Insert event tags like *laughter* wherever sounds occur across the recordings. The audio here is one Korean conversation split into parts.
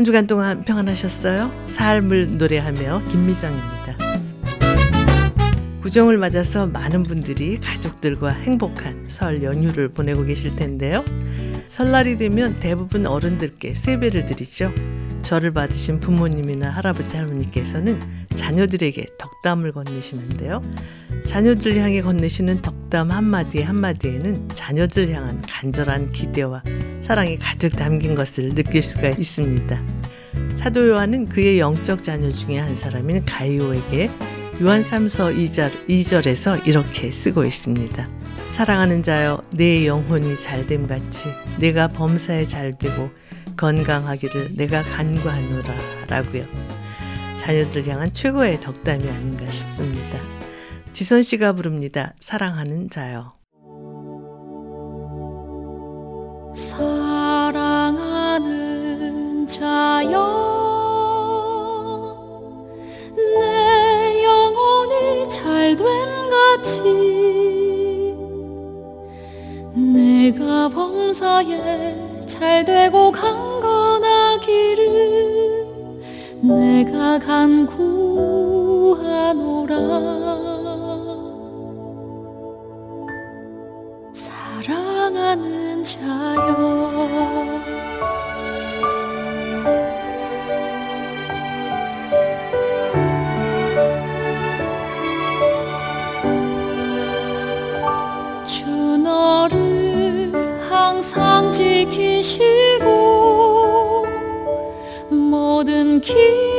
한 주간 동안 평안하셨어요? 삶을 노래하며 김미정입니다. 구정을 맞아서 많은 분들이 가족들과 행복한 설 연휴를 보내고 계실 텐데요. 설날이 되면 대부분 어른들께 세배를 드리죠. 절을 받으신 부모님이나 할아버지 할머니께서는 자녀들에게 덕담을 건네시는데요. 자녀들 향해 건네시는 덕담 한마디 한마디에는 자녀들 향한 간절한 기대와 사랑이 가득 담긴 것을 느낄 수가 있습니다. 사도 요한은 그의 영적 자녀 중에 한 사람인 가이오에게 요한 3서 2절, 2절에서 이렇게 쓰고 있습니다. 사랑하는 자여 내 영혼이 잘됨 같이 내가 범사에 잘되고 건강하기를 내가 간구하노라 라고요. 자녀들 향한 최고의 덕담이 아닌가 싶습니다. 지선 씨가 부릅니다. 사랑하는 자요. 사랑하는 자여 내 영혼이 잘됨 같이 내가 범사에 잘 되고 강건하기를 내가 간구하노라. 사랑하는 자여 항상 지키시고 모든 길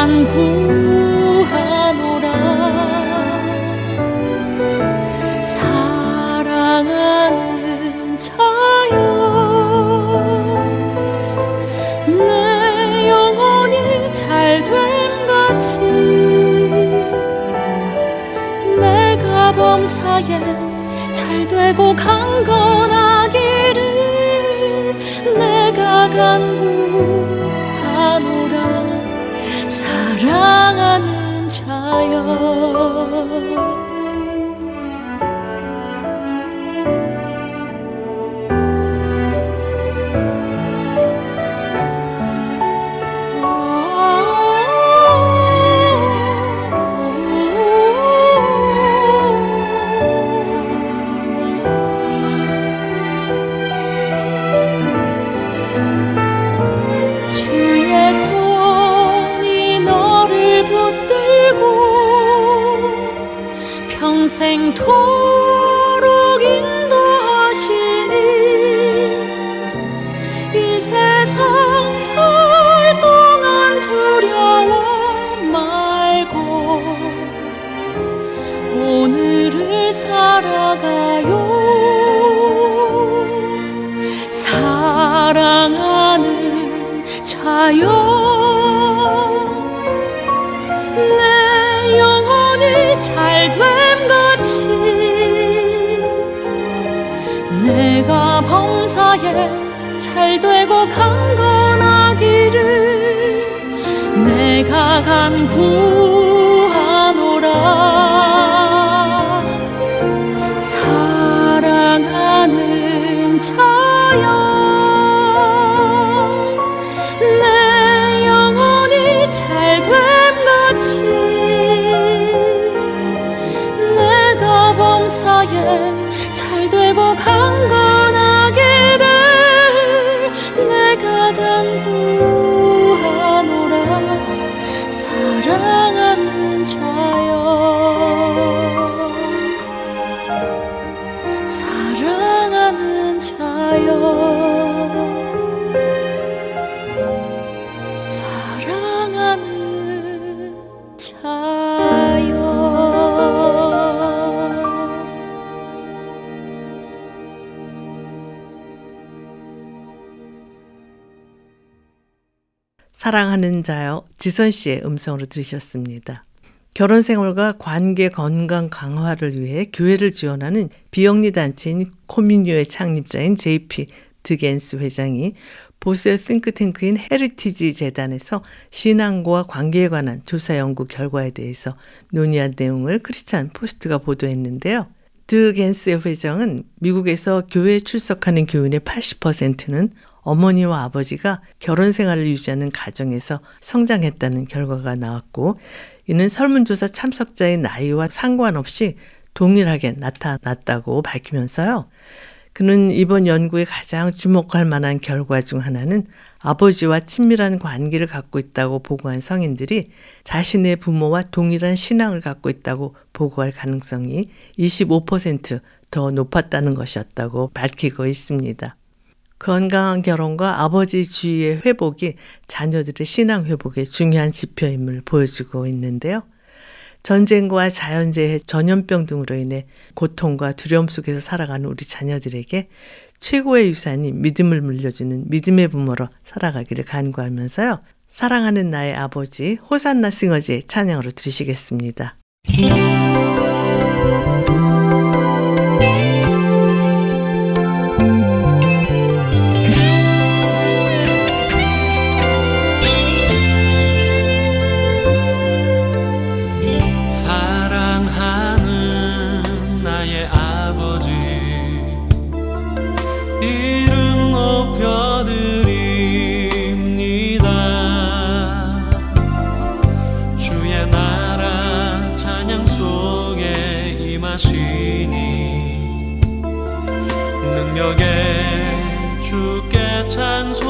내가 사랑하는 자여 지선 씨의 음성으로 들으셨습니다. 결혼 생활과 관계 건강 강화를 위해 교회를 지원하는 비영리 단체인 코미뉴의 창립자인 JP 드겐스 회장이 보스 싱크탱크인 헤리티지 재단에서 신앙과 관계에 관한 조사 연구 결과에 대해서 논의한 내용을 크리스찬 포스트가 보도했는데요. 드 겐스 회장은 미국에서 교회에 출석하는 교인의 80%는 어머니와 아버지가 결혼 생활을 유지하는 가정에서 성장했다는 결과가 나왔고 이는 설문조사 참석자의 나이와 상관없이 동일하게 나타났다고 밝히면서요. 그는 이번 연구에 가장 주목할 만한 결과 중 하나는 아버지와 친밀한 관계를 갖고 있다고 보고한 성인들이 자신의 부모와 동일한 신앙을 갖고 있다고 보고할 가능성이 25%더 높았다는 것이었다고 밝히고 있습니다. 건강한 결혼과 아버지 주의의 회복이 자녀들의 신앙 회복에 중요한 지표임을 보여주고 있는데요. 전쟁과 자연재해, 전염병 등으로 인해 고통과 두려움 속에서 살아가는 우리 자녀들에게 최고의 유산이 믿음을 물려주는 믿음의 부모로 살아가기를 간구하면서요. 사랑하는 나의 아버지 호산나 싱어지의 찬양으로 들으시겠습니다. 새벽에 주께 찬송.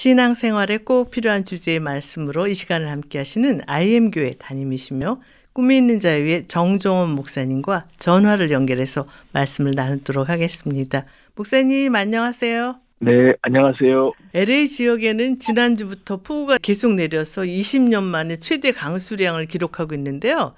신앙생활에 꼭 필요한 주제의 말씀으로 이 시간을 함께 하시는 IM교회 담임이시며 꿈이 있는 자유의 정종원 목사님과 전화를 연결해서 말씀을 나누도록 하겠습니다. 목사님 안녕하세요. 네, 안녕하세요. LA 지역에는 지난주부터 폭우가 계속 내려서 20년 만에 최대 강수량을 기록하고 있는데요.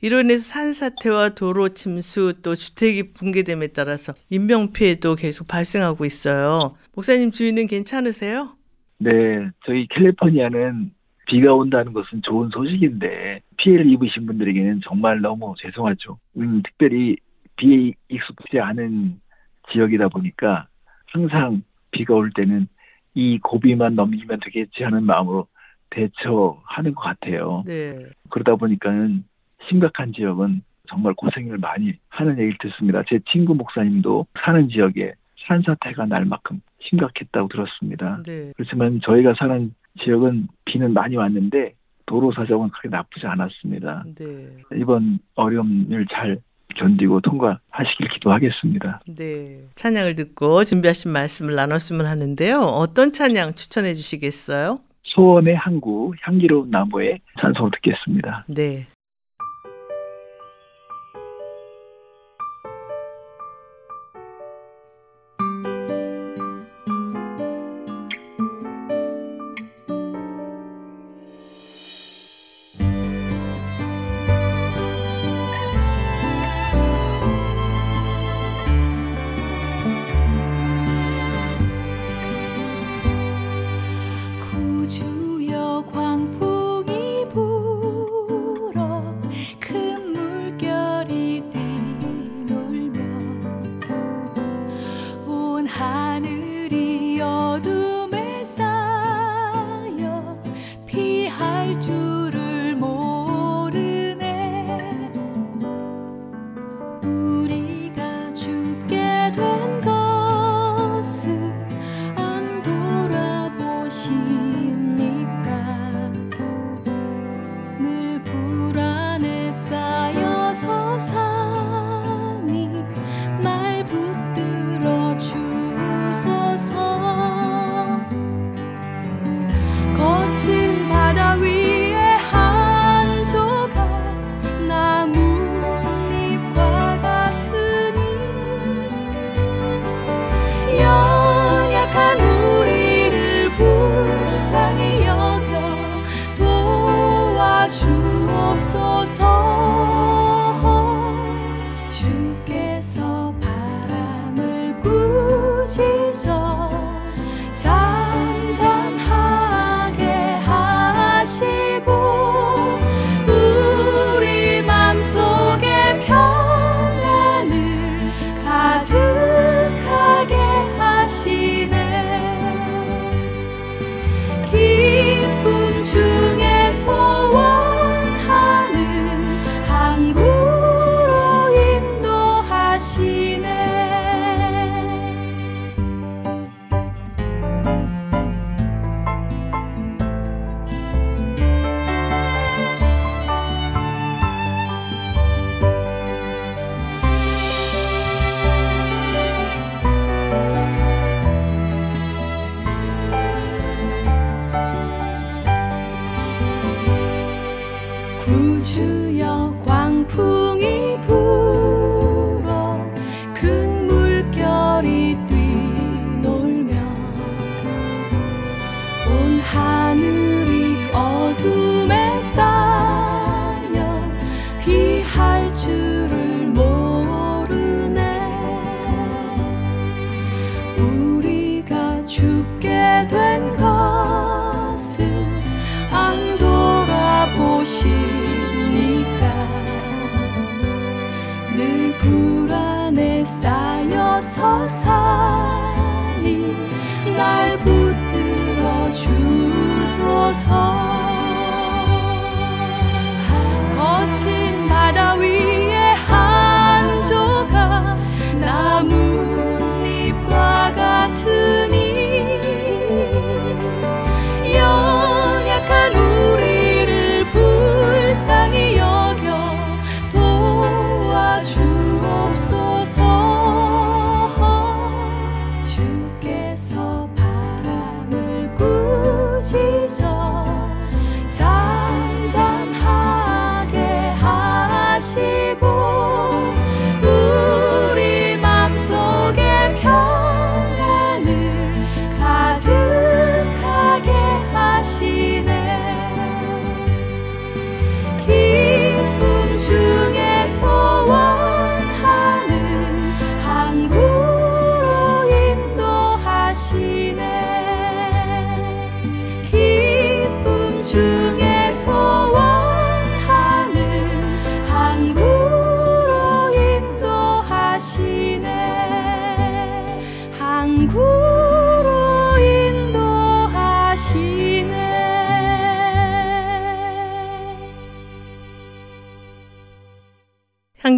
이로 인해서 산사태와 도로 침수 또 주택이 붕괴됨에 따라서 인명피해도 계속 발생하고 있어요. 목사님 주위는 괜찮으세요? 네, 저희 캘리포니아는 비가 온다는 것은 좋은 소식인데 피해를 입으신 분들에게는 정말 너무 죄송하죠. 음, 특별히 비에 익숙지 않은 지역이다 보니까 항상 비가 올 때는 이 고비만 넘기면 되겠지 하는 마음으로 대처하는 것 같아요. 네. 그러다 보니까는 심각한 지역은 정말 고생을 많이 하는 얘기를 듣습니다. 제 친구 목사님도 사는 지역에 산사태가 날 만큼 심각했다고 들었습니다. 네. 그렇지만 저희가 사는 지역은 비는 많이 왔는데 도로 사정은 그렇게 나쁘지 않았습니다. 네. 이번 어려움을 잘 견디고 통과하시길 기도하겠습니다. 네. 찬양을 듣고 준비하신 말씀을 나눴으면 하는데요. 어떤 찬양 추천해 주시겠어요? 소원의 항구 향기로운 나무의 찬송을 듣겠습니다. 네.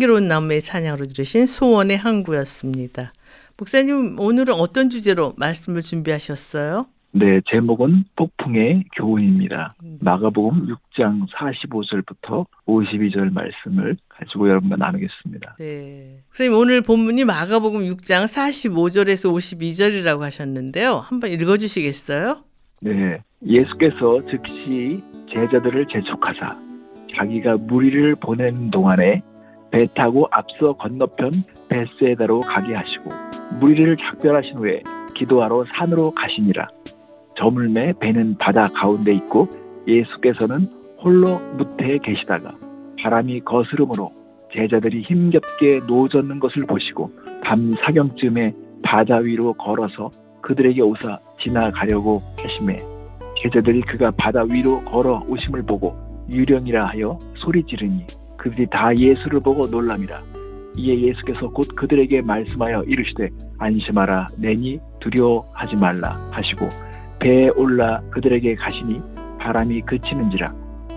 향기로운 나무의 찬양으로 들으신 소원의 항구였습니다. 목사님 오늘은 어떤 주제로 말씀을 준비하셨어요? 네, 제목은 폭풍의 교훈입니다. 음. 마가복음 6장 45절부터 52절 말씀을 가지고 여러분과 나누겠습니다. 네. 목사님 오늘 본문이 마가복음 6장 45절에서 52절이라고 하셨는데요. 한번 읽어 주시겠어요? 네, 예수께서 즉시 제자들을 재촉하사 자기가 무리를 보내는 동안에 배 타고 앞서 건너편 베세다로 가게 하시고 무리를 작별하신 후에 기도하러 산으로 가시니라. 저물매 배는 바다 가운데 있고 예수께서는 홀로 무태에 계시다가 바람이 거스름으로 제자들이 힘겹게 노젓는 것을 보시고 밤 사경쯤에 바다 위로 걸어서 그들에게 오사 지나가려고 하심에 제자들이 그가 바다 위로 걸어 오심을 보고 유령이라 하여 소리 지르니 그들이 다 예수를 보고 놀랍니다. 이에 예수께서 곧 그들에게 말씀하여 이르시되 안심하라 내니 두려워하지 말라 하시고 배에 올라 그들에게 가시니 바람이 그치는지라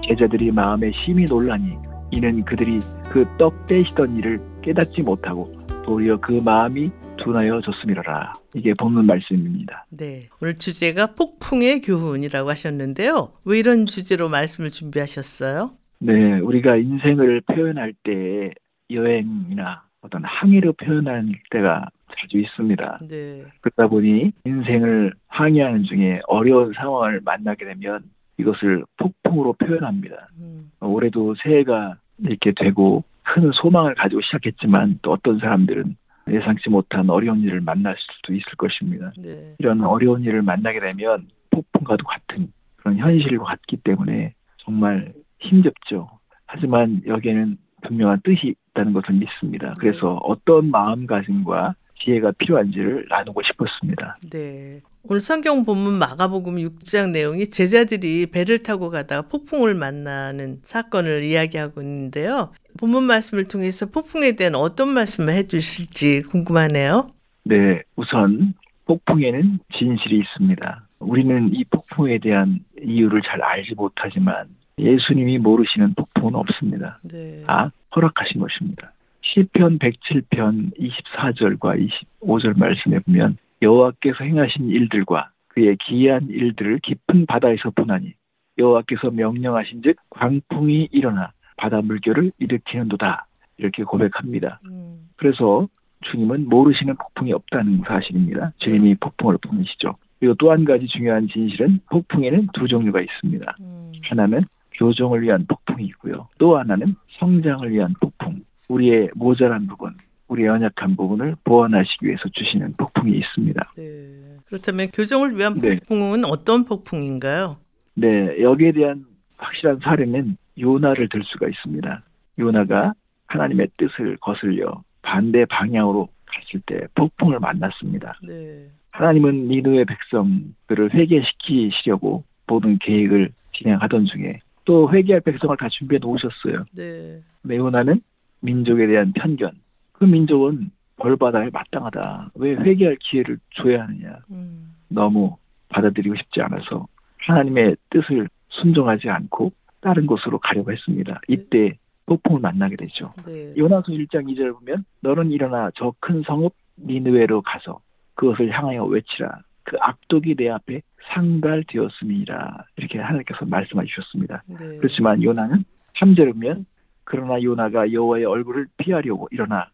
제자들이 마음에 심히 놀라니 이는 그들이 그 떡 떼시던 일을 깨닫지 못하고 도리어 그 마음이 둔하여 졌음이로라 이게 본문 말씀입니다. 네. 오늘 주제가 폭풍의 교훈이라고 하셨는데요. 왜 이런 주제로 말씀을 준비하셨어요? 네, 우리가 인생을 표현할 때 여행이나 어떤 항해로 표현할 때가 자주 있습니다. 네. 그러다 보니 인생을 항해하는 중에 어려운 상황을 만나게 되면 이것을 폭풍으로 표현합니다. 음, 올해도 새해가 이렇게 되고 큰 소망을 가지고 시작했지만 또 어떤 사람들은 예상치 못한 어려운 일을 만날 수도 있을 것입니다. 네. 이런 어려운 일을 만나게 되면 폭풍과도 같은 그런 현실과 같기 때문에 정말 힘겹죠. 하지만 여기에는 분명한 뜻이 있다는 것을 믿습니다. 그래서 어떤 마음가짐과 지혜가 필요한지를 나누고 싶었습니다. 네. 오늘 성경 본문 마가복음 6장 내용이 제자들이 배를 타고 가다가 폭풍을 만나는 사건을 이야기하고 있는데요. 본문 말씀을 통해서 폭풍에 대한 어떤 말씀을 해주실지 궁금하네요. 네, 우선 폭풍에는 진실이 있습니다. 우리는 이 폭풍에 대한 이유를 잘 알지 못하지만 예수님이 모르시는 폭풍은 없습니다. 네. 다 허락하신 것입니다. 시편 107편 24절과 25절 말씀에 보면 여호와께서 행하신 일들과 그의 기이한 일들을 깊은 바다에서 보나니 여호와께서 명령하신즉 광풍이 일어나 바다 물결을 일으키는도다 이렇게 고백합니다. 음, 그래서 주님은 모르시는 폭풍이 없다는 사실입니다. 주님이 폭풍을 보내시죠. 그리고 또 한 가지 중요한 진실은 폭풍에는 두 종류가 있습니다. 음, 하나는 교정을 위한 폭풍이 있고요. 또 하나는 성장을 위한 폭풍. 우리의 모자란 부분, 우리의 연약한 부분을 보완하시기 위해서 주시는 폭풍이 있습니다. 네. 그렇다면 교정을 위한 네. 폭풍은 어떤 폭풍인가요? 네, 여기에 대한 확실한 사례는 요나를 들 수가 있습니다. 요나가 하나님의 뜻을 거슬려 반대 방향으로 갔을 때 폭풍을 만났습니다. 네. 하나님은 니누의 백성들을 회개시키시려고 모든 계획을 진행하던 중에 또 회개할 백성을 다 준비해 놓으셨어요. 네. 메오나는 민족에 대한 편견. 그 민족은 벌받아야 마땅하다. 왜 회개할 기회를 줘야 하느냐. 음, 너무 받아들이고 싶지 않아서 하나님의 뜻을 순종하지 않고 다른 곳으로 가려고 했습니다. 이때 폭풍을 만나게 되죠. 네. 요나서 1장 2절 보면 너는 일어나 저 큰 성읍 니느웨로 가서 그것을 향하여 외치라. 그 악독이 내 앞에 상달되었음이라. 이렇게 하나님께서 말씀해 주셨습니다. 네. 그렇지만 요나는 3절에 보면 그러나 요나가 여호와의 얼굴을 피하려고 일어나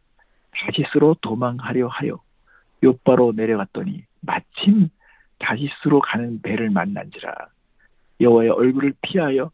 다시스로 도망하려 하여 요바로 내려갔더니 마침 다시스로 가는 배를 만난지라 여호와의 얼굴을 피하여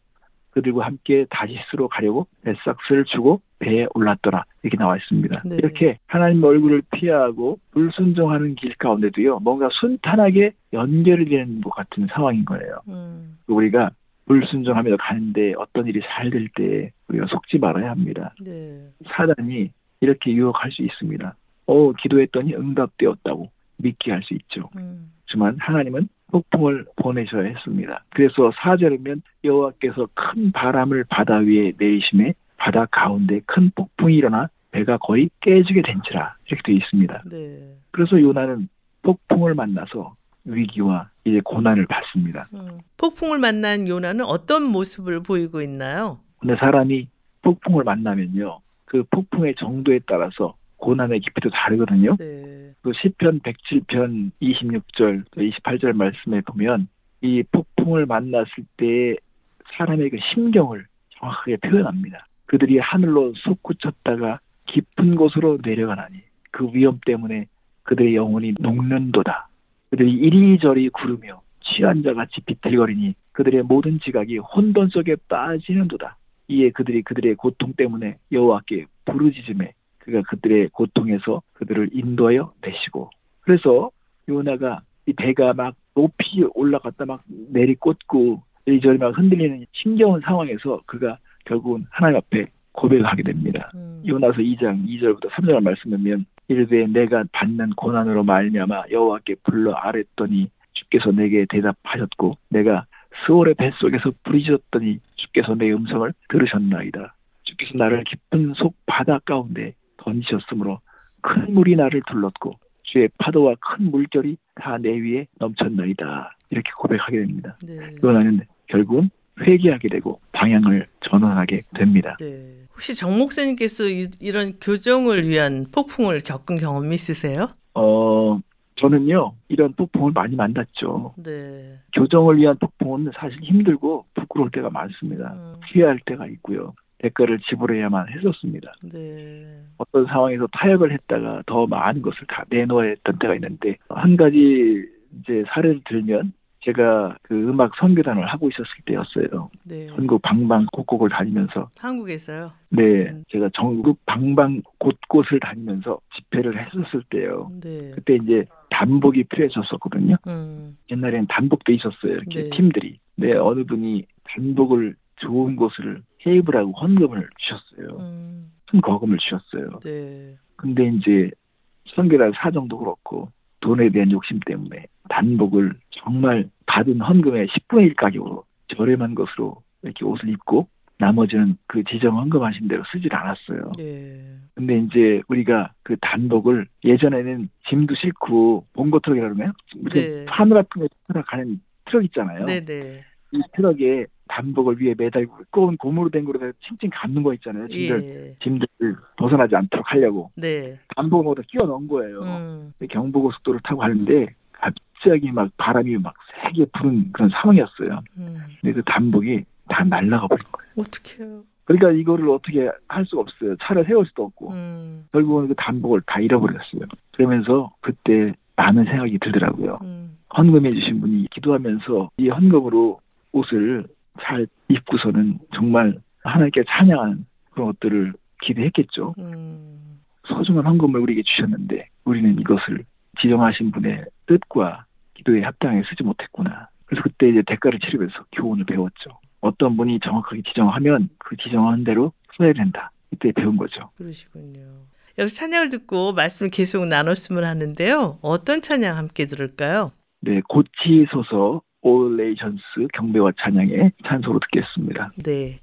그들과 함께 다시스로 가려고 뱃삭스를 주고 배에 올랐더라 이렇게 나와 있습니다. 네. 이렇게 하나님 얼굴을 피하고 불순종하는 길 가운데도요 뭔가 순탄하게 연결이 되는 것 같은 상황인 거예요. 음, 우리가 불순종하며 가는데 어떤 일이 잘 될 때 우리가 속지 말아야 합니다. 네. 사단이 이렇게 유혹할 수 있습니다. 어, 기도했더니 응답되었다고 믿게 할 수 있죠. 음, 하지만 하나님은 폭풍을 보내셔야 했습니다. 그래서 사절이면 여호와께서 큰 바람을 바다 위에 내리심에 바다 가운데 큰 폭풍이 일어나 배가 거의 깨지게 된지라 이렇게 되어 있습니다. 네. 그래서 요나는 폭풍을 만나서 위기와 이제 고난을 받습니다. 음. 폭풍을 만난 요나는 어떤 모습을 보이고 있나요? 근데 사람이 폭풍을 만나면요 그 폭풍의 정도에 따라서 고난의 깊이도 다르거든요. 네. 그 시편 107편 26절, 28절 말씀에 보면 이 폭풍을 만났을 때 사람의 그 심경을 정확하게 표현합니다. 그들이 하늘로 솟구쳤다가 깊은 곳으로 내려가나니 그 위험 때문에 그들의 영혼이 녹는도다. 그들이 이리저리 구르며 취한 자같이 비틀거리니 그들의 모든 지각이 혼돈 속에 빠지는도다. 이에 그들이 그들의 고통 때문에 여호와께 부르짖음에 그가 그들의 고통에서 그들을 인도하여 내시고 그래서 요나가 이 배가 막 높이 올라갔다 막 내리꽂고 이리저리 막 흔들리는 힘겨운 상황에서 그가 결국은 하나님 앞에 고백하게 됩니다. 음. 요나서 2장 2절부터 3절 말씀 보면 이르되 내가 받는 고난으로 말미암아 여호와께 불러 아랬더니 주께서 내게 대답하셨고 내가 스올의 뱃속에서 부르짖었더니 주께서 내 음성을 들으셨나이다. 주께서 나를 깊은 속 바다 가운데 던지셨으므로 큰 물이 나를 둘렀고 주의 파도와 큰 물결이 다 내 위에 넘쳤나이다. 이렇게 고백하게 됩니다. 네. 요나는 결국은 회개하게 되고 방향을 전환하게 됩니다. 네. 혹시 정 목사님께서 이, 이런 교정을 위한 폭풍을 겪은 경험 있으세요? 어, 저는요, 이런 폭풍을 많이 만났죠. 네. 교정을 위한 폭풍은 사실 힘들고 부끄러울 때가 많습니다. 음. 피해야 때가 있고요. 대가를 지불해야만 했었습니다. 네. 어떤 상황에서 타협을 했다가 더 많은 것을 다 내놓아야 했던 때가 있는데, 한 가지 이제 사례를 들면, 제가 그 음악 선교단을 하고 있었을 때였어요. 네. 전국 방방 곳곳을 다니면서, 한국에서요? 네, 음. 제가 전국 방방 곳곳을 다니면서 집회를 했었을 때요. 네. 그때 이제 단복이 필요했었거든요. 음. 옛날에는 단복도 있었어요. 이렇게 네. 팀들이. 네, 어느 분이 단복을 좋은 곳을 해입을 하고 헌금을 주셨어요. 음. 큰 거금을 주셨어요. 네. 근데 이제 선교단 사정도 그렇고 돈에 대한 욕심 때문에 단복을 정말 받은 헌금의 10분의 1 가격으로 저렴한 것으로 이렇게 옷을 입고 나머지는 그 지정 헌금하신 대로 쓰질 않았어요. 네. 근데 이제 우리가 그 단복을 예전에는 짐도 싣고 봉고 트럭이라고 그러나요? 무슨 네. 파 무 같은 거 가는 트럭 있잖아요. 네, 네. 이 트럭에 단복을 위에 매달고 꼬운 고무로 된 거로 칭칭 감는 거 있잖아요. 짐들, 예. 짐들 벗어나지 않도록 하려고 네. 단복을 거기다 끼워 넣은 거예요. 음. 경부고속도로 타고 가는데 갑자기 막 바람이 막 세게 부는 그런 상황이었어요. 음. 근데 그 단복이 다 날아가 버린 거예요. 어떡해요. 그러니까 이거를 어떻게 할 수가 없어요. 차를 세울 수도 없고. 음. 결국은 그 단복을 다 잃어버렸어요. 그러면서 그때 많은 생각이 들더라고요. 음. 헌금해 주신 분이 기도하면서 이 헌금으로 옷을 잘 입고서는 정말 하나님께 찬양하는 그런 것들을 기대했겠죠. 음. 소중한 헌금을 우리에게 주셨는데 우리는 이것을 지정하신 분의 뜻과 기도에 합당해 쓰지 못했구나. 그래서 그때 이제 대가를 치르면서 교훈을 배웠죠. 어떤 분이 정확하게 지정하면 그 지정한 대로 써야 된다. 이때 배운 거죠. 그러시군요. 여기서 찬양을 듣고 말씀을 계속 나눴으면 하는데요. 어떤 찬양 함께 들을까요? 네, 고치소서 올레이션스 경배와 찬양의 찬소로 듣겠습니다. 네.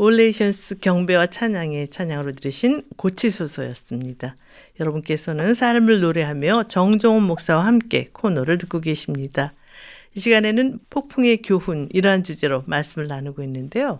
All Nations 경배와 찬양의 찬양으로 들으신 고치소서였습니다. 여러분께서는 삶을 노래하며 정종원 목사와 함께 코너를 듣고 계십니다. 이 시간에는 폭풍의 교훈이라는 주제로 말씀을 나누고 있는데요.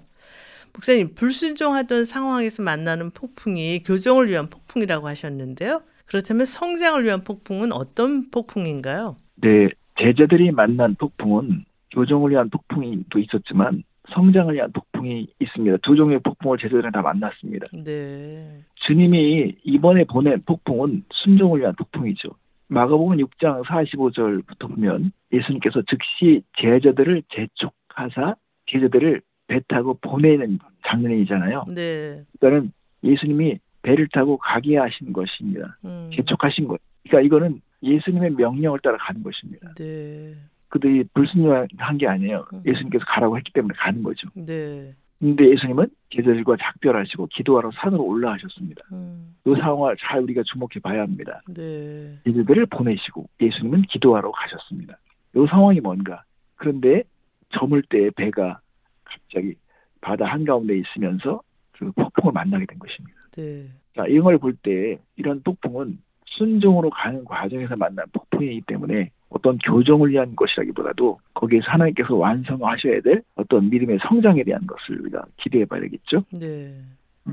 목사님, 불순종하던 상황에서 만나는 폭풍이 교정을 위한 폭풍이라고 하셨는데요. 그렇다면 성장을 위한 폭풍은 어떤 폭풍인가요? 네, 제자들이 만난 폭풍은 교정을 위한 폭풍이 또 있었지만 성장을 위한 폭풍이 있습니다. 두 종류의 폭풍을 제자들은 다 만났습니다. 네. 주님이 이번에 보낸 폭풍은 순종을 위한 폭풍이죠. 마가복음 6장 45절부터 보면 예수님께서 즉시 제자들을 재촉하사 제자들을 배 타고 보내는 장면이잖아요. 네. 그러니까는 예수님이 배를 타고 가게 하신 것입니다. 음. 재촉하신 것. 그러니까 이거는 예수님의 명령을 따라 가는 것입니다. 네. 그들이 불순종한 게 아니에요. 음. 예수님께서 가라고 했기 때문에 가는 거죠. 네. 근데 예수님은 제자들과 작별하시고 기도하러 산으로 올라가셨습니다. 음. 이 상황을 잘 우리가 주목해 봐야 합니다. 네. 제자들을 보내시고 예수님은 기도하러 가셨습니다. 이 상황이 뭔가? 그런데 저물 때 배가 갑자기 바다 한가운데 있으면서 그 폭풍을 만나게 된 것입니다. 네. 자, 이걸 볼 때 이런 폭풍은 순종으로 가는 과정에서 만난 폭풍이기 때문에 어떤 교정을 위한 것이라기보다도 거기에서 하나님께서 완성하셔야 될 어떤 믿음의 성장에 대한 것을 우리가 기대해 봐야 되겠죠. 네.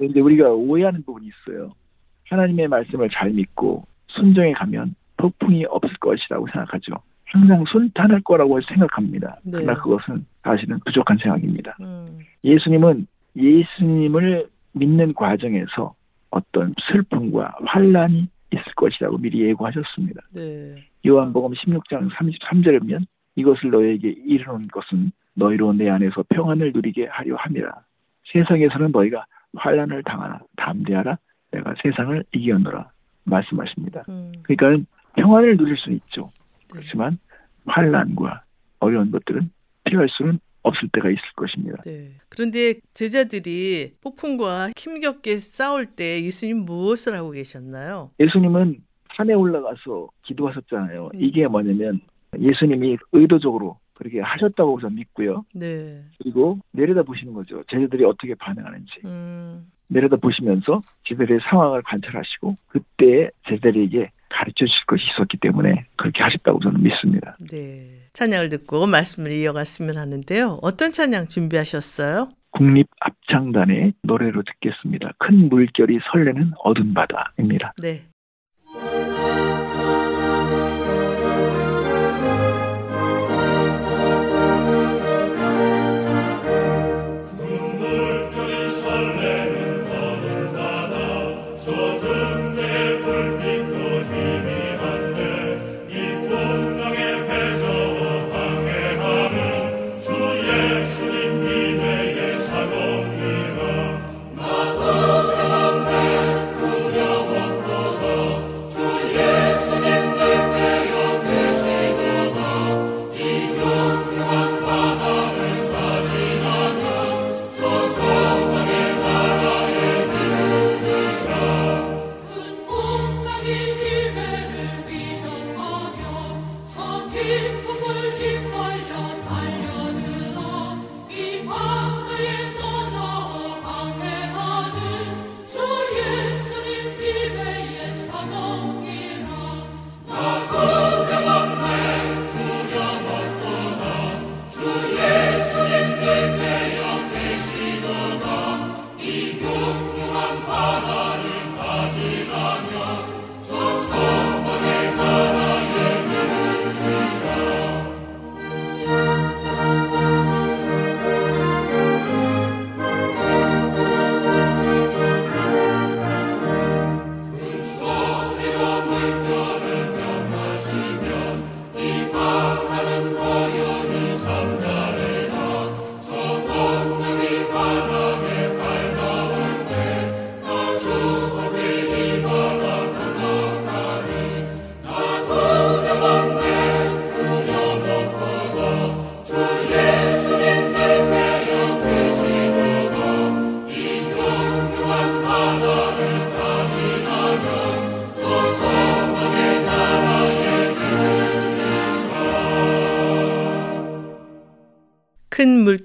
이제 우리가 오해하는 부분이 있어요. 하나님의 말씀을 잘 믿고 순종해 가면 폭풍이 없을 것이라고 생각하죠. 항상 순탄할 거라고 생각합니다. 네. 그러나 그것은 사실은 부족한 생각입니다. 음. 예수님은 예수님을 믿는 과정에서 어떤 슬픔과 환란이 있을 것이라고 미리 예고하셨습니다. 네. 요한복음 16장 33절에 보면 이것을 너에게 이르는 것은 너희로 내 안에서 평안을 누리게 하려 함이라. 세상에서는 너희가 환란을 당하나 담대하라. 내가 세상을 이겼노라 말씀하십니다. 음. 그러니까 평안을 누릴 수는 있죠. 네. 그렇지만 환란과 어려운 것들은 피할 수는 없을 때가 있을 것입니다. 네. 그런데 제자들이 폭풍과 힘겹게 싸울 때 예수님 무엇을 하고 계셨나요? 예수님은 산에 올라가서 기도하셨잖아요. 음. 이게 뭐냐면 예수님이 의도적으로 그렇게 하셨다고 저는 믿고요. 네. 그리고 내려다 보시는 거죠. 제자들이 어떻게 반응하는지. 음. 내려다 보시면서 제자들의 상황을 관찰하시고 그때 제자들에게 가르쳐 주실 것이 있었기 때문에 그렇게 하셨다고 저는 믿습니다. 네. 찬양을 듣고 말씀을 이어갔으면 하는데요. 어떤 찬양 준비하셨어요? 국립 합창단의 노래로 듣겠습니다. 큰 물결이 설레는 어두운 바다입니다. 네.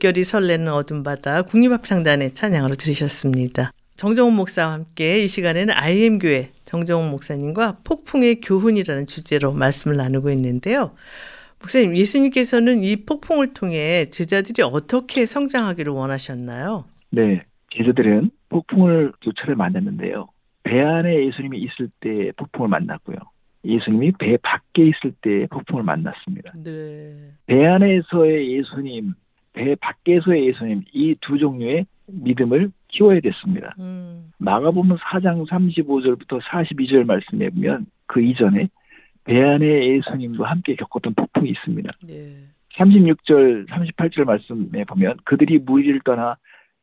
물결이 설레는 어둠 바다 국립합창단의 찬양으로 들으셨습니다. 정정훈 목사와 함께 이 시간에는 IM 교회 정정훈 목사님과 폭풍의 교훈이라는 주제로 말씀을 나누고 있는데요. 목사님, 예수님께서는 이 폭풍을 통해 제자들이 어떻게 성장하기를 원하셨나요? 네, 제자들은 폭풍을 두 차례 만났는데요. 배 안에 예수님이 있을 때 폭풍을 만났고요. 예수님이 배 밖에 있을 때 폭풍을 만났습니다. 네. 배 안에서의 예수님, 배 밖에서의 예수님 이 두 종류의 믿음을 키워야 됐습니다. 음, 마가복음 4장 35절부터 42절 말씀에 보면 그 이전에 배 안에 예수님과 함께 겪었던 폭풍이 있습니다. 네. 36절, 38절 말씀에 보면 그들이 무리를 떠나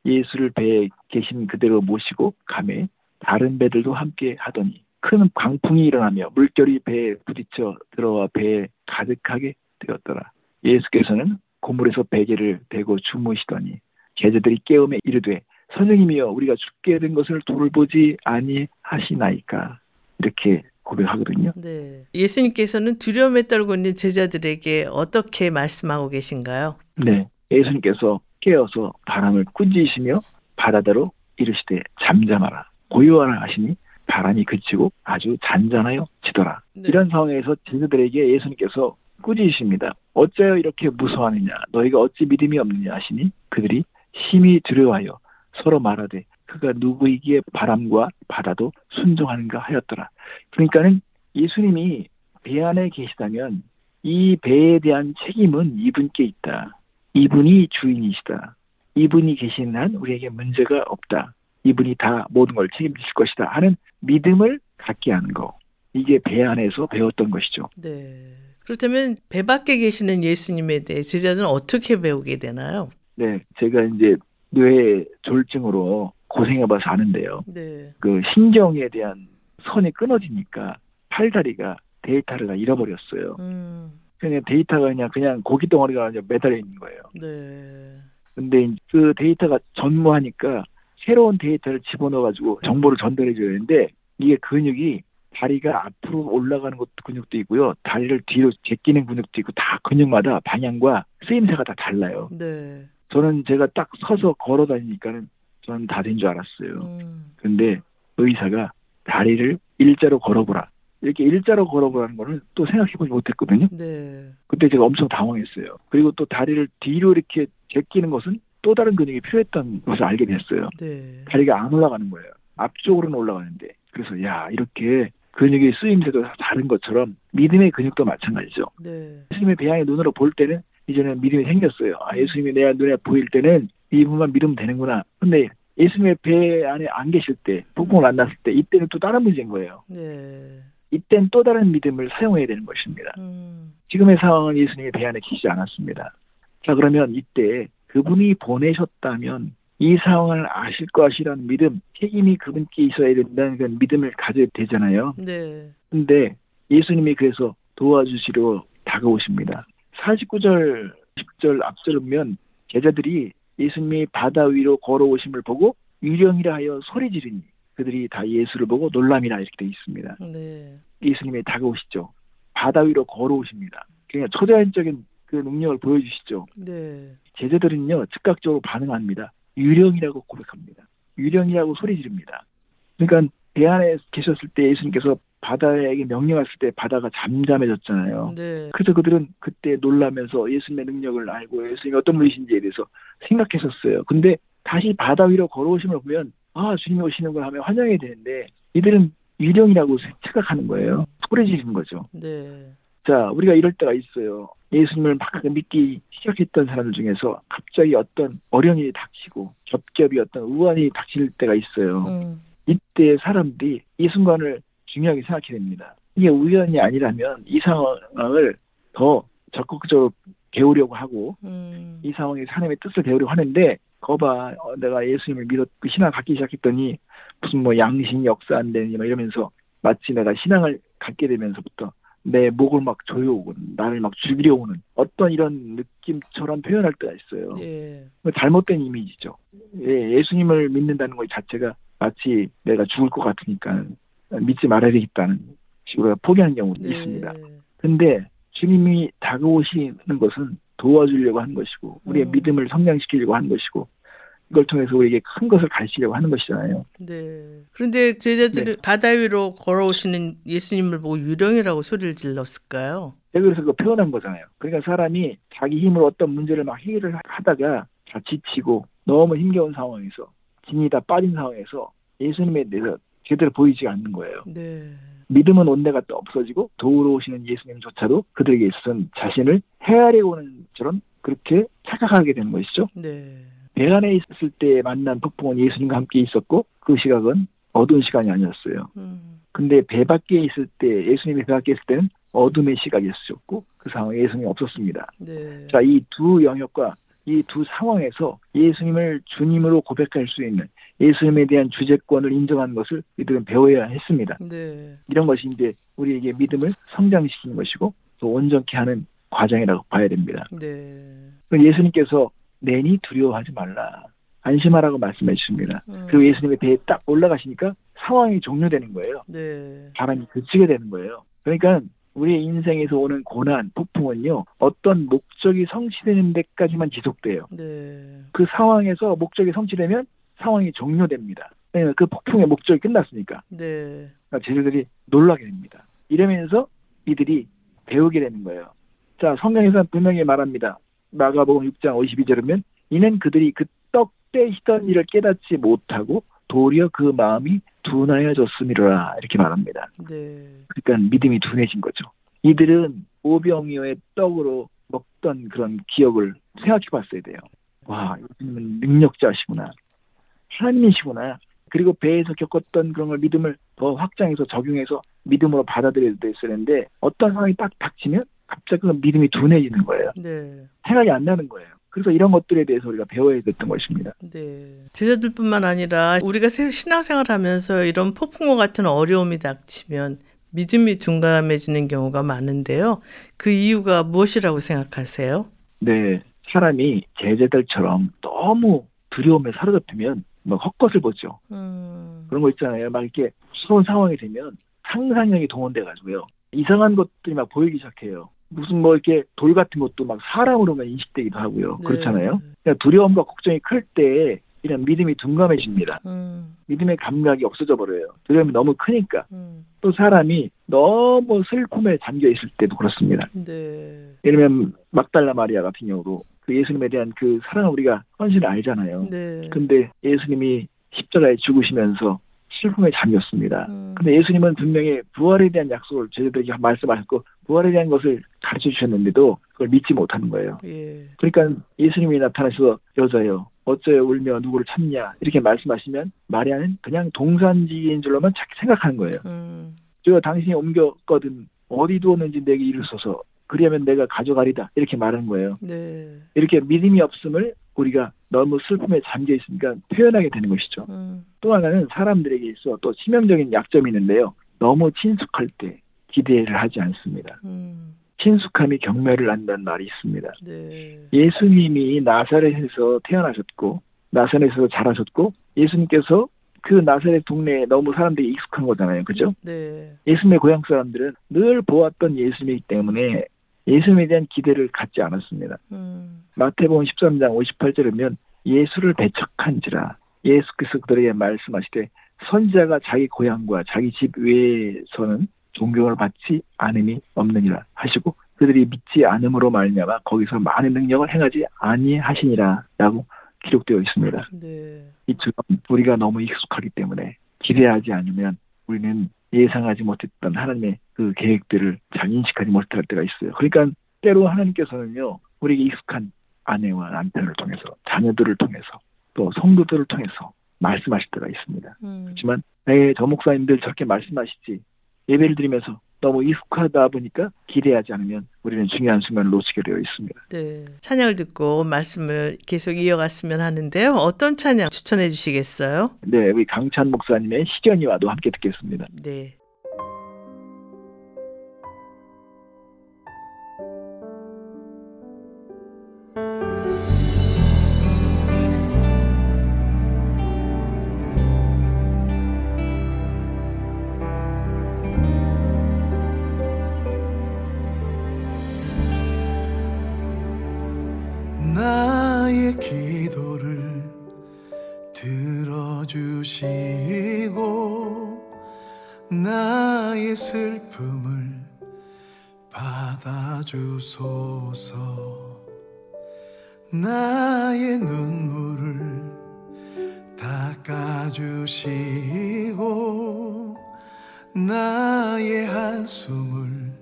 예수를 배에 계신 그대로 모시고 가매 다른 배들도 함께 하더니 큰 광풍이 일어나며 물결이 배에 부딪혀 들어와 배에 가득하게 되었더라. 예수께서는 고물에서 베개를 베고 주무시더니 제자들이 깨우며 이르되 선생님이여 우리가 죽게 된 것을 돌보지 아니하시나이까 이렇게 고백하거든요. 네. 예수님께서는 두려움에 떨고 있는 제자들에게 어떻게 말씀하고 계신가요? 네, 예수님께서 깨어서 바람을 꾸짖으시며 바다대로 이르시되 잠잠하라 고요하라 하시니 바람이 그치고 아주 잔잔하여 지더라. 네. 이런 상황에서 제자들에게 예수님께서 꾸짖으십니다. 어째요 이렇게 무서워하느냐 너희가 어찌 믿음이 없느냐 하시니 그들이 심히 두려워하여 서로 말하되 그가 누구이기에 바람과 바다도 순종하는가 하였더라. 그러니까는 예수님이 배 안에 계시다면 이 배에 대한 책임은 이분께 있다. 이분이 주인이시다. 이분이 계신 한 우리에게 문제가 없다. 이분이 다 모든 걸 책임지실 것이다 하는 믿음을 갖게 하는 거. 이게 배 안에서 배웠던 것이죠. 네. 그렇다면 배 밖에 계시는 예수님에 대해 제자들은 어떻게 배우게 되나요? 네, 제가 이제 뇌 졸증으로 고생해봐서 아는데요. 네. 그 신경에 대한 선이 끊어지니까 팔다리가 데이터를 다 잃어버렸어요. 음. 그냥 데이터가 그냥 그냥 고기 덩어리가 그냥 매달려 있는 거예요. 네. 근데 그 데이터가 전무하니까 새로운 데이터를 집어넣어가지고 정보를 전달해줘야 되는데 이게 근육이 다리가 앞으로 올라가는 것도 근육도 있고요. 다리를 뒤로 제끼는 근육도 있고 다 근육마다 방향과 쓰임새가 다 달라요. 네. 저는 제가 딱 서서 걸어 다니니까는 저는 다 된 줄 알았어요. 음. 근데 의사가 다리를 일자로 걸어보라. 이렇게 일자로 걸어보라는 거는 또 생각해보지 못했거든요. 네. 그때 제가 엄청 당황했어요. 그리고 또 다리를 뒤로 이렇게 제끼는 것은 또 다른 근육이 필요했던 것을 알게 됐어요. 네. 다리가 안 올라가는 거예요. 앞쪽으로는 올라가는데. 그래서 야 이렇게 근육의 쓰임새도 다 다른 것처럼 믿음의 근육도 마찬가지죠. 네. 예수님의 배양의 눈으로 볼 때는 이제는 믿음이 생겼어요. 아, 예수님이 내 눈에 보일 때는 이분만 믿으면 되는구나. 근데 예수님의 배 안에 안 계실 때, 폭풍을 안 났을 때, 이때는 또 다른 문제인 거예요. 네. 이땐 또 다른 믿음을 사용해야 되는 것입니다. 음. 지금의 상황은 예수님이 배 안에 계시지 않았습니다. 자, 그러면 이때 그분이 보내셨다면 이 상황을 아실 것이라는 믿음, 책임이 그분께 있어야 된다는 그런 믿음을 가져야 되잖아요. 네. 근데 예수님이 그래서 도와주시려 다가오십니다. 49절, 10절 앞절을 보면 제자들이 예수님이 바다 위로 걸어오심을 보고 유령이라 하여 소리 지르니 그들이 다 예수를 보고 놀람이라 이렇게 되어 있습니다. 네. 예수님이 다가오시죠. 바다 위로 걸어오십니다. 그냥 초자연적인 그 능력을 보여주시죠. 네. 제자들은요 즉각적으로 반응합니다. 유령이라고 고백합니다. 유령이라고 소리 지릅니다. 그러니까 배 안에 계셨을 때 예수님께서 바다에게 명령했을 때 바다가 잠잠해졌잖아요. 네. 그래서 그들은 그때 놀라면서 예수님의 능력을 알고 예수님이 어떤 분이신지에 대해서 생각했었어요. 근데 다시 바다 위로 걸어오심을 보면 아 주님이 오시는 걸 하면 환영해야 되는데 이들은 유령이라고 착각하는 거예요. 소리 지르는 거죠. 네. 자, 우리가 이럴 때가 있어요. 예수님을 막 믿기 시작했던 사람들 중에서 갑자기 어떤 어려움이 닥치고 겹겹이 어떤 우환이 닥칠 때가 있어요. 음. 이때 사람들이 이 순간을 중요하게 생각해야 됩니다. 이게 우연이 아니라면 이 상황을 더 적극적으로 배우려고 하고 음. 이 상황에 하나님의 뜻을 배우려고 하는데 거봐 어, 내가 예수님을 믿었 신앙 갖기 시작했더니 무슨 뭐 양심 역사 안 되니 막 이러면서 마치 내가 신앙을 갖게 되면서부터 내 목을 막 조여오고 나를 막 죽이려 오는 어떤 이런 느낌처럼 표현할 때가 있어요. 예. 잘못된 이미지죠. 예, 예수님을 믿는다는 것 자체가 마치 내가 죽을 것 같으니까 믿지 말아야 되겠다는 식으로 포기하는 경우도 네. 있습니다. 근데 주님이 다가오시는 것은 도와주려고 하는 것이고 우리의 음. 믿음을 성장시키려고 하는 것이고 이걸 통해서 우리에게 큰 것을 가르치려고 하는 것이잖아요. 네. 그런데 제자들이 바다 위로 걸어오시는 예수님을 보고 유령이라고 소리를 질렀을까요? 제가 그래서 그거 표현한 거잖아요. 그러니까 사람이 자기 힘으로 어떤 문제를 막 해결을 하다가 다 지치고 너무 힘겨운 상황에서 진이 다 빠진 상황에서 예수님에 대해서 제대로 보이지 않는 거예요. 네. 믿음은 온데가 또 없어지고 도우러 오시는 예수님조차도 그들에게 있어서는 자신을 헤아리고 오는 처럼 그렇게 착각하게 되는 것이죠. 네. 배 안에 있을 때 만난 폭풍은 예수님과 함께 있었고 그 시각은 어두운 시간이 아니었어요. 음. 근데 배 밖에 있을 때 예수님이 배 밖에 있을 때는 어둠의 시각이었었고 그 상황에 예수님이 없었습니다. 네. 자, 이 두 영역과 이 두 상황에서 예수님을 주님으로 고백할 수 있는 예수님에 대한 주제권을 인정하는 것을 이들은 배워야 했습니다. 네. 이런 것이 이제 우리에게 믿음을 성장시키는 것이고 또 온전케 하는 과정이라고 봐야 됩니다. 네. 예수님께서 내니 두려워하지 말라. 안심하라고 말씀해 주십니다. 음. 그리고 예수님의 배에 딱 올라가시니까 상황이 종료되는 거예요. 네. 바람이 그치게 되는 거예요. 그러니까 우리의 인생에서 오는 고난, 폭풍은요, 어떤 목적이 성취되는 데까지만 지속돼요. 네. 그 상황에서 목적이 성취되면 상황이 종료됩니다. 왜냐면 그 폭풍의 목적이 끝났으니까. 네. 그러니까 제자들이 놀라게 됩니다. 이러면서 이들이 배우게 되는 거예요. 자, 성경에서는 분명히 말합니다. 마가복음 6장 52절이면 이는 그들이 그 떡때 히던 일을 깨닫지 못하고 도리어 그 마음이 둔하여졌음이로라 이렇게 말합니다. 네. 그러니까 믿음이 둔해진 거죠. 이들은 오병이어의 떡으로 먹던 그런 기억을 생각해 봤어야 돼요. 와, 예수님은 능력자시구나. 하나님이시구나. 그리고 배에서 겪었던 그런 걸 믿음을 더 확장해서 적용해서 믿음으로 받아들여야 됐었는데 어떤 상황이 딱 닥치면 갑자기 그 믿음이 둔해지는 거예요. 네. 생각이 안 나는 거예요. 그래서 이런 것들에 대해서 우리가 배워야 됐던 것입니다. 네. 제자들뿐만 아니라 우리가 새- 신앙생활 하면서 이런 폭풍과 같은 어려움이 닥치면 믿음이 둔감해지는 경우가 많은데요. 그 이유가 무엇이라고 생각하세요? 네, 사람이 제자들처럼 너무 두려움에 사로잡히면 막 헛것을 보죠. 음. 그런 거 있잖아요. 막 이렇게 무서운 상황이 되면 상상력이 동원돼 가지고요. 이상한 것들이 막 보이기 시작해요. 무슨 뭐 이렇게 돌 같은 것도 막 사람으로만 인식되기도 하고요. 네. 그렇잖아요. 그러니까 두려움과 걱정이 클때 이런 믿음이 둔감해집니다. 음. 믿음의 감각이 없어져 버려요. 두려움이 너무 크니까. 음. 또 사람이 너무 슬픔에 잠겨 있을 때도 그렇습니다. 네. 예를 들면 막달라 마리아 같은 경우도 그 예수님에 대한 그 사랑을 우리가 헌신을 알잖아요. 네. 근데 예수님이 십자가에 죽으시면서 슬픔에 잠겼습니다. 음. 근데 예수님은 분명히 부활에 대한 약속을 제자들에게 말씀하셨고 부활에 대한 것을 가르쳐 주셨는데도 그걸 믿지 못하는 거예요. 예. 그러니까 예수님이 나타나셔서 여자여 어쩌여 울며 누구를 찾냐 이렇게 말씀하시면 마리아는 그냥 동산지인 줄로만 생각하는 거예요. 음. 제가 당신이 옮겼거든 어디 두었는지 내게 이르소서 그리하면 내가 가져가리다 이렇게 말하는 거예요. 네. 이렇게 믿음이 없음을 우리가 너무 슬픔에 잠겨 있으니까 표현하게 되는 것이죠. 음. 또 하나는 사람들에게 있어 또 치명적인 약점이 있는데요. 너무 친숙할 때 기대를 하지 않습니다. 음. 친숙함이 경멸을 한다는 말이 있습니다. 네. 예수님이 나사렛에서 태어나셨고 나사렛에서 자라셨고 예수님께서 그 나사렛 동네에 너무 사람들이 익숙한 거잖아요. 그죠? 네. 예수님의 고향 사람들은 늘 보았던 예수님이기 때문에 예수님에 대한 기대를 갖지 않았습니다. 음. 마태복음 13장 58절이면 예수를 배척한지라 예수께서 그들에게 말씀하시되 선지자가 자기 고향과 자기 집 외에서는 존경을 받지 않음이 없느니라 하시고 그들이 믿지 않음으로 말미암아 거기서 많은 능력을 행하지 아니하시니라라고 기록되어 있습니다. 네. 이처럼 우리가 너무 익숙하기 때문에 기대하지 않으면 우리는 예상하지 못했던 하나님의 그 계획들을 잘 인식하지 못할 때가 있어요. 그러니까 때로 하나님께서는요 우리에게 익숙한 아내와 남편을 통해서 자녀들을 통해서 또 성도들을 통해서 말씀하실 때가 있습니다. 음. 그렇지만 네, 저 목사님들 저렇게 말씀하시지 예배를 드리면서 너무 익숙하다 보니까 기대하지 않으면 우리는 중요한 순간을 놓치게 되어 있습니다. 네. 찬양을 듣고 말씀을 계속 이어갔으면 하는데요. 어떤 찬양 추천해 주시겠어요? 네, 우리 강찬 목사님의 시견이와도 함께 듣겠습니다. 네. 나의 눈물을 닦아주시고 나의 한숨을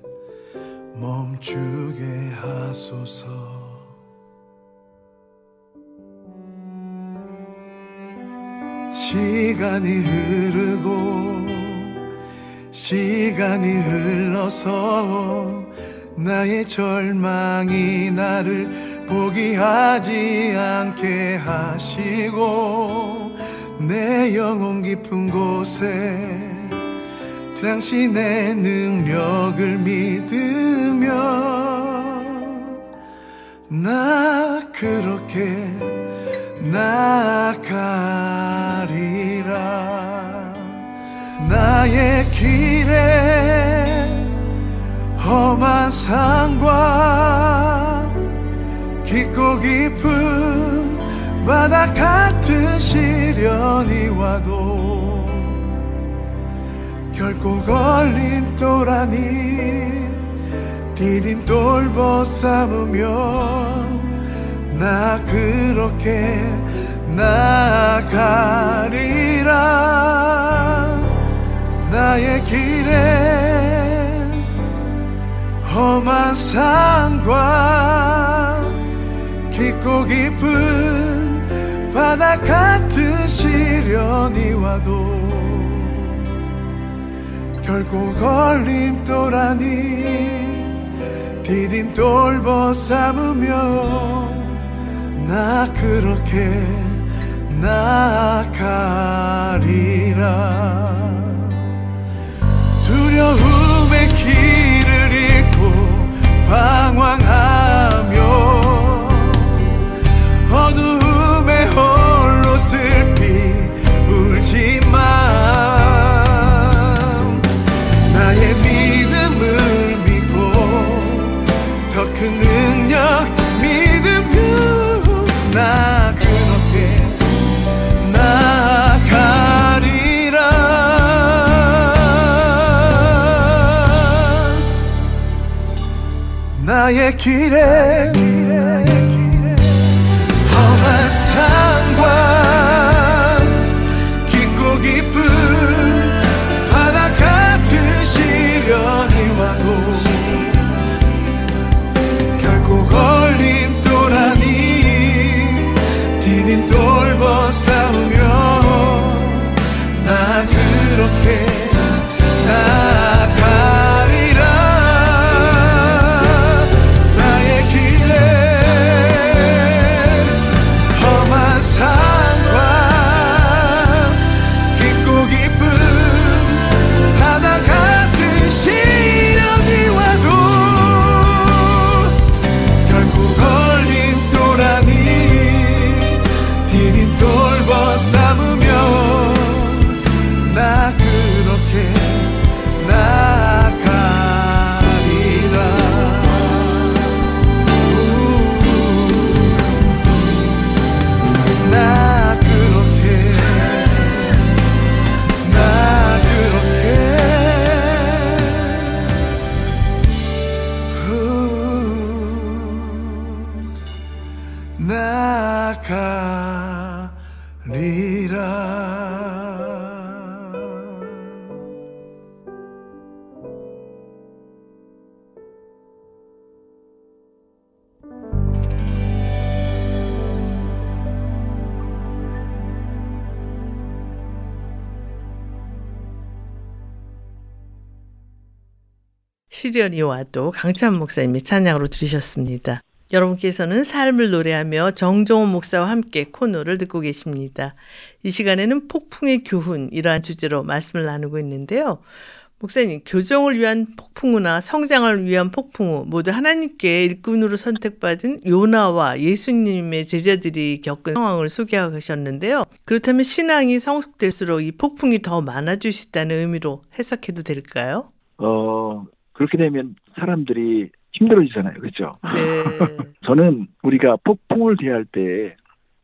멈추게 하소서. 시간이 흐르고 시간이 흘러서 나의 절망이 나를 포기하지 않게 하시고 내 영혼 깊은 곳에 당신의 능력을 믿으며 나 그렇게 나아가리라. 나의 길에 험한 산과 깊고 깊은 바다 같은 시련이 와도 결코 걸림돌 아닌 디딤돌 벗삼으며 나 그렇게 나가리라. 나의 길에 험한 산과 깊고 깊은 바다 같은 시련이 와도 결코 걸림돌 아닌 디딤돌 벗삼으며 나 그렇게 나가리라. 두려움의 길을 잃고 방황하며 홀로 슬피 울지만 나의 믿음을 믿고 더 큰 능력 믿으며 나 그렇게 나가리라. 나의 길에 시련이 와도 강찬 목사님의 찬양으로 들으셨습니다. 여러분께서는 삶을 노래하며 정종원 목사와 함께 코너를 듣고 계십니다. 이 시간에는 폭풍의 교훈이라는 주제로 말씀을 나누고 있는데요. 목사님, 교정을 위한 폭풍우나 성장을 위한 폭풍우 모두 하나님께 일꾼으로 선택받은 요나와 예수님의 제자들이 겪은 상황을 소개하셨는데요. 그렇다면 신앙이 성숙될수록 이 폭풍이 더 있다는 의미로 해석해도 될까요? 어, 그렇게 되면 사람들이 힘들어지잖아요. 그렇죠? 네. *laughs* 저는 우리가 폭풍을 대할 때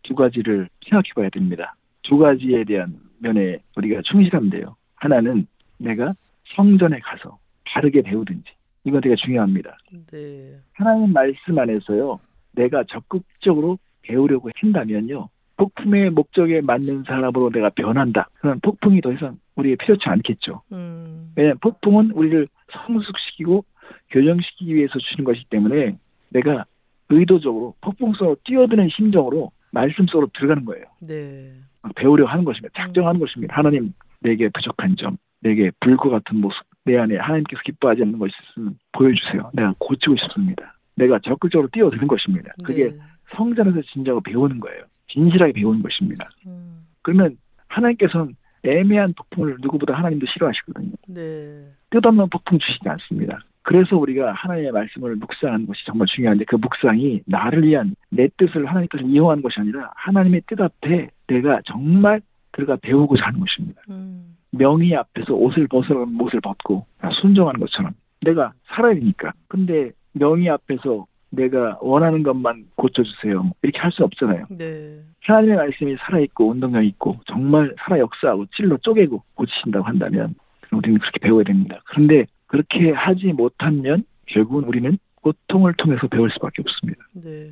두 가지를 생각해 봐야 됩니다. 두 가지에 대한 면에 우리가 충실하면 돼요. 하나는 내가 성전에 가서 바르게 배우든지 이건 되게 중요합니다. 네. 하나님 말씀 안에서요, 내가 적극적으로 배우려고 한다면요, 폭풍의 목적에 맞는 사람으로 내가 변한다. 그런 폭풍이 더 이상 우리에 필요치 않겠죠. 음. 왜냐하면 폭풍은 우리를 성숙시키고 교정시키기 위해서 주는 것이기 때문에 내가 의도적으로 폭풍 속으로 뛰어드는 심정으로 말씀 속으로 들어가는 거예요. 네. 배우려 하는 것입니다. 작정하는 것입니다. 하나님 내게 부족한 점, 내게 불과 같은 모습, 내 안에 하나님께서 기뻐하지 않는 것이 있으면 보여주세요. 내가 고치고 싶습니다. 내가 적극적으로 뛰어드는 것입니다. 그게 네. 성전에서 진정으로 배우는 거예요. 진실하게 배우는 것입니다. 음. 그러면 하나님께서는 애매한 폭풍을 누구보다 하나님도 싫어하시거든요. 네. 뜻없는 폭풍 주시지 않습니다. 그래서 우리가 하나님의 말씀을 묵상하는 것이 정말 중요한데 그 묵상이 나를 위한 내 뜻을 하나님께서 이용하는 것이 아니라 하나님의 뜻 앞에 내가 정말 들어가 배우고자 하는 것입니다. 음. 명의 앞에서 옷을 벗으라는 옷을 벗고 순종하는 것처럼 내가 살아야 되니까. 근데 명의 앞에서 내가 원하는 것만 고쳐주세요. 뭐 이렇게 할 수 없잖아요. 네. 하나님의 말씀이 살아있고 운동력 있고 정말 살아 역사하고 찔러 쪼개고 고치신다고 한다면 우리는 그렇게 배워야 됩니다. 그런데 그렇게 하지 못하면 결국은 우리는 고통을 통해서 배울 수밖에 없습니다. 네.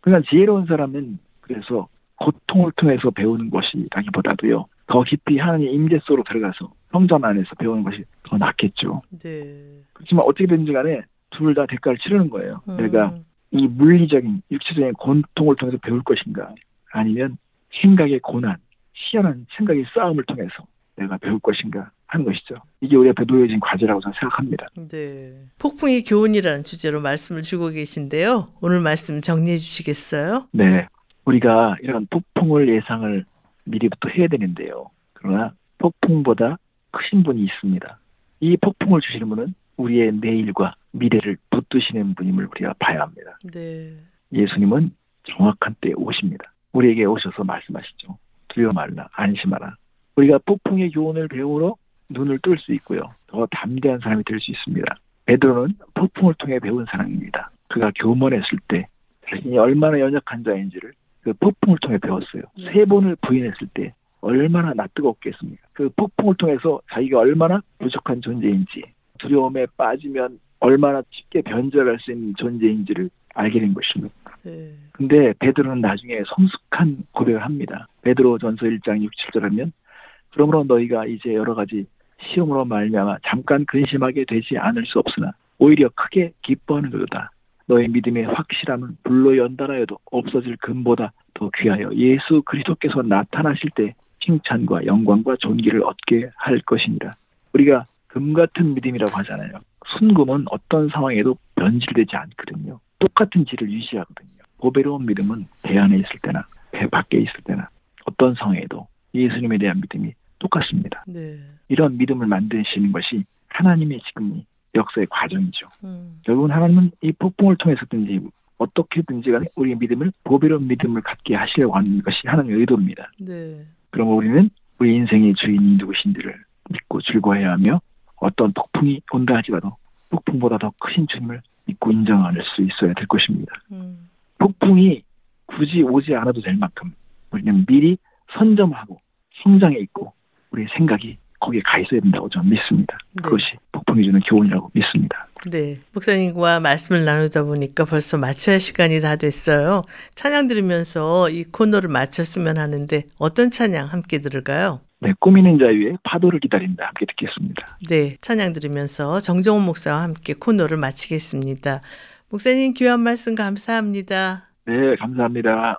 그러니까 지혜로운 사람은 그래서 고통을 통해서 배우는 것이라기보다도요 더 깊이 하나님의 임재 속으로 들어가서 성전 안에서 배우는 것이 더 낫겠죠. 네. 그렇지만 어떻게든지 간에 둘 다 대가를 치르는 거예요. 음. 내가 이 물리적인 육체적인 고통을 통해서 배울 것인가 아니면 생각의 고난, 희한한 생각의 싸움을 통해서 내가 배울 것인가 하는 것이죠. 이게 우리 앞에 놓여진 과제라고 저는 생각합니다. 네. 폭풍의 교훈이라는 주제로 말씀을 주고 계신데요. 오늘 말씀 정리해 주시겠어요? 네. 우리가 이런 폭풍을 예상을 미리부터 해야 되는데요. 그러나 폭풍보다 크신 분이 있습니다. 이 폭풍을 주시는 분은 우리의 내일과 미래를 붙드시는 분임을 우리가 봐야 합니다. 네. 예수님은 정확한 때에 오십니다. 우리에게 오셔서 말씀하시죠. 두려워 말라, 안심하라. 우리가 폭풍의 교훈을 배우러 눈을 뜰 수 있고요. 더 담대한 사람이 될 수 있습니다. 베드로는 폭풍을 통해 배운 사람입니다. 그가 교문했을 때 자신이 얼마나 연약한 자인지를 그 폭풍을 통해 배웠어요. 네. 세 번을 부인했을 때 얼마나 낯뜨겁겠습니까? 그 폭풍을 통해서 자기가 얼마나 부족한 존재인지 두려움에 빠지면 얼마나 쉽게 변절할 수 있는 존재인지를 알게 된 것입니다. 네. 근데 베드로는 나중에 성숙한 고백을 합니다. 베드로 전서 1장 6, 7절 하면 그러므로 너희가 이제 여러 가지 시험으로 말미암아 잠깐 근심하게 되지 않을 수 없으나 오히려 크게 기뻐하는 것이다. 너의 믿음의 확실함은 불로 연달아여도 없어질 금보다 더 귀하여 예수 그리스도께서 나타나실 때 칭찬과 영광과 존귀를 얻게 할 것이니라. 우리가 금 같은 믿음이라고 하잖아요. 순금은 어떤 상황에도 변질되지 않거든요. 똑같은 질을 유지하거든요. 보배로운 믿음은 배 안에 있을 때나 배 밖에 있을 때나 어떤 상황에도 예수님에 대한 믿음이 똑같습니다. 네. 이런 믿음을 만드시는 것이 하나님의 지금 역사의 과정이죠. 음. 결국은 하나님은 이 폭풍을 통해서든지 어떻게든지 간에 우리의 믿음을 보배로운 믿음을 갖게 하시려고 하는 것이 하나님의 의도입니다. 네. 그러면 우리는 우리 인생의 주인이 누구신지를 믿고 즐거워해야 하며 어떤 폭풍이 온다 하지라도 폭풍보다 더 크신 주님을 믿고 인정할 수 있어야 될 것입니다. 음. 폭풍이 굳이 오지 않아도 될 만큼 우리는 미리 선점하고 성장해 있고 우리 생각이 거기에 가 있어야 된다고 저는 믿습니다. 네. 그것이 폭풍이 주는 교훈이라고 믿습니다. 네. 목사님과 말씀을 나누다 보니까 벌써 마쳐야 할 시간이 다 됐어요. 찬양 들으면서 이 코너를 마쳤으면 하는데 어떤 찬양 함께 들을까요? 네, 꾸미는 자유의 파도를 기다린다 함께 듣겠습니다. 네. 찬양 들으면서 정정원 목사와 함께 코너를 마치겠습니다. 목사님 귀한 말씀 감사합니다. 네, 감사합니다.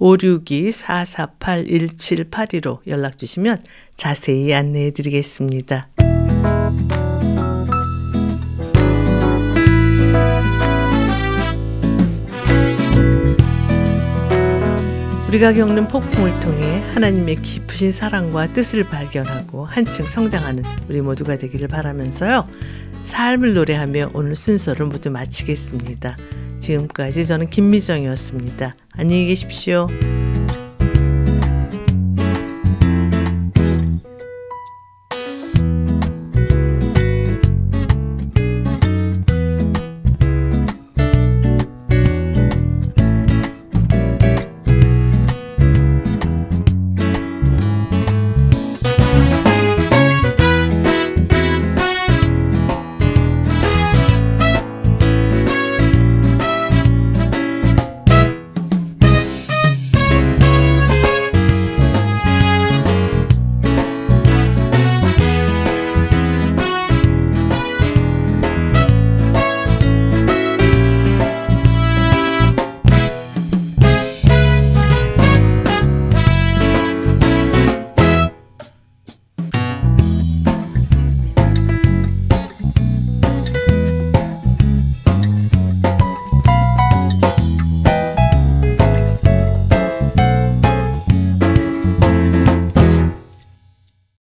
562-448-1782로 연락 주시면 자세히 안내해 드리겠습니다. 우리가 겪는 폭풍을 통해 하나님의 깊으신 사랑과 뜻을 발견하고 한층 성장하는 우리 모두가 되기를 바라면서요. 삶을 노래하며 오늘 순서를 모두 마치겠습니다. 지금까지 저는 김미정이었습니다. 안녕히 계십시오.